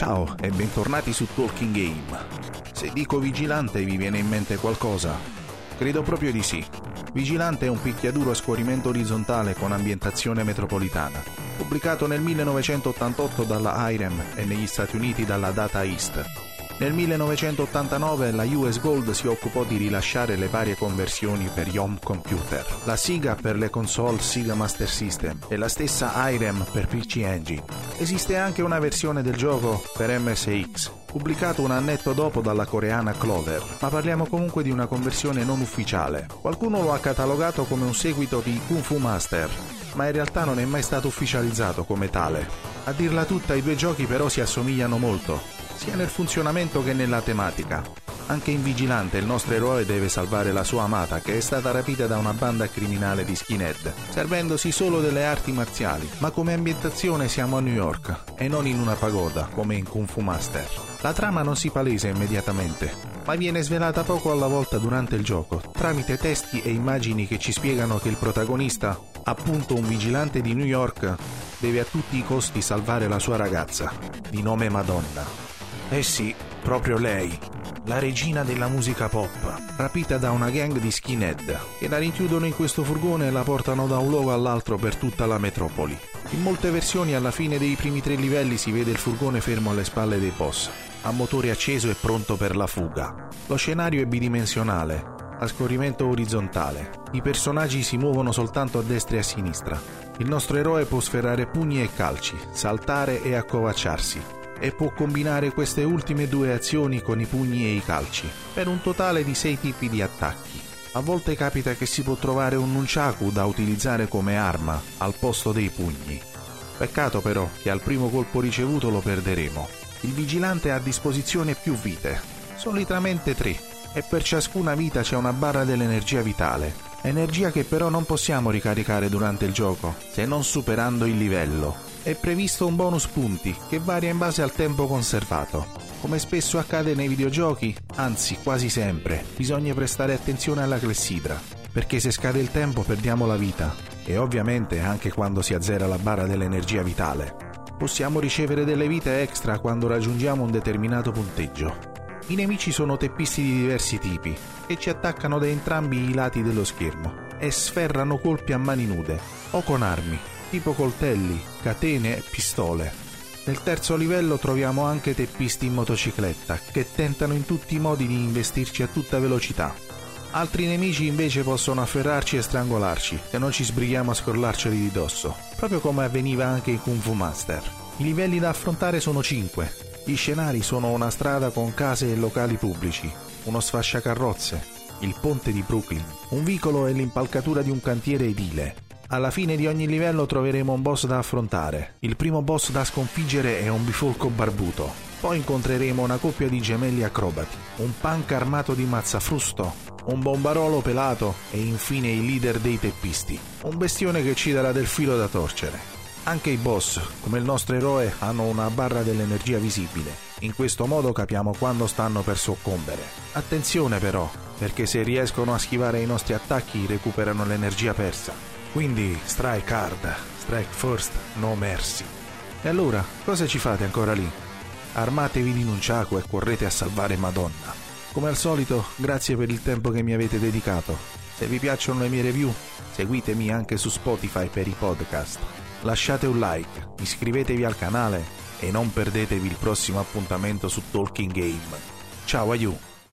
Ciao e bentornati su Talking Game. Se dico vigilante vi viene in mente qualcosa? Credo proprio di sì. Vigilante è un picchiaduro a scorrimento orizzontale con ambientazione metropolitana, pubblicato nel 1988 dalla IREM e negli Stati Uniti dalla Data East. Nel 1989 la US Gold si occupò di rilasciare le varie conversioni per home computer, la Siga per le console Siga Master System e la stessa IREM per PC Engine. Esiste anche una versione del gioco per MSX, pubblicato un annetto dopo dalla coreana Clover, ma parliamo comunque di una conversione non ufficiale. Qualcuno lo ha catalogato come un seguito di Kung Fu Master, ma in realtà non è mai stato ufficializzato come tale. A dirla tutta i due giochi però si assomigliano molto, sia nel funzionamento che nella tematica. Anche in Vigilante il nostro eroe deve salvare la sua amata che è stata rapita da una banda criminale di skinhead, servendosi solo delle arti marziali, ma come ambientazione siamo a New York e non in una pagoda come in Kung Fu Master. La trama non si palesa immediatamente, ma viene svelata poco alla volta durante il gioco, tramite testi e immagini che ci spiegano che il protagonista, appunto un vigilante di New York, deve a tutti i costi salvare la sua ragazza, di nome Madonna. Eh sì, proprio lei, la regina della musica pop, rapita da una gang di skinhead, che la rinchiudono in questo furgone e la portano da un luogo all'altro per tutta la metropoli. In molte versioni alla fine dei primi tre livelli si vede il furgone fermo alle spalle dei boss, a motore acceso e pronto per la fuga. Lo scenario è bidimensionale, a scorrimento orizzontale. I personaggi si muovono soltanto a destra e a sinistra. Il nostro eroe può sferrare pugni e calci, saltare e accovacciarsi e può combinare queste ultime due azioni con i pugni e i calci, per un totale di 6 tipi di attacchi. A volte capita che si può trovare un nunchaku da utilizzare come arma al posto dei pugni. Peccato però che al primo colpo ricevuto lo perderemo. Il vigilante ha a disposizione più vite, solitamente 3, e per ciascuna vita c'è una barra dell'energia vitale, energia che però non possiamo ricaricare durante il gioco, se non superando il livello è previsto un bonus punti che varia in base al tempo conservato. Come spesso accade nei videogiochi, anzi quasi sempre, bisogna prestare attenzione alla clessidra, perché se scade il tempo perdiamo la vita e ovviamente anche quando si azzera la barra dell'energia vitale. Possiamo ricevere delle vite extra quando raggiungiamo un determinato punteggio. I nemici sono teppisti di diversi tipi e ci attaccano da entrambi i lati dello schermo e sferrano colpi a mani nude o con armi tipo coltelli, catene e pistole. Nel terzo livello troviamo anche teppisti in motocicletta che tentano in tutti i modi di investirci a tutta velocità. Altri nemici invece possono afferrarci e strangolarci se non ci sbrighiamo a scorlarceli di dosso, proprio come avveniva anche in Kung Fu Master. I livelli da affrontare sono 5. Gli scenari sono una strada con case e locali pubblici, uno sfasciacarrozze, il ponte di Brooklyn, un vicolo e l'impalcatura di un cantiere edile, alla fine di ogni livello troveremo un boss da affrontare. Il primo boss da sconfiggere è un bifolco barbuto. Poi incontreremo una coppia di gemelli acrobati, un punk armato di mazzafrusto, un bombarolo pelato e infine il leader dei teppisti, un bestione che ci darà del filo da torcere. Anche i boss, come il nostro eroe, hanno una barra dell'energia visibile. In questo modo capiamo quando stanno per soccombere. Attenzione però, perché se riescono a schivare i nostri attacchi recuperano l'energia persa. Quindi strike hard, strike first, no mercy. E allora, cosa ci fate ancora lì? Armatevi di nunchaku e correte a salvare Madonna. Come al solito, grazie per il tempo che mi avete dedicato. Se vi piacciono le mie review, seguitemi anche su Spotify per i podcast. Lasciate un like, iscrivetevi al canale e non perdetevi il prossimo appuntamento su Talking Game. Ciao aiuto!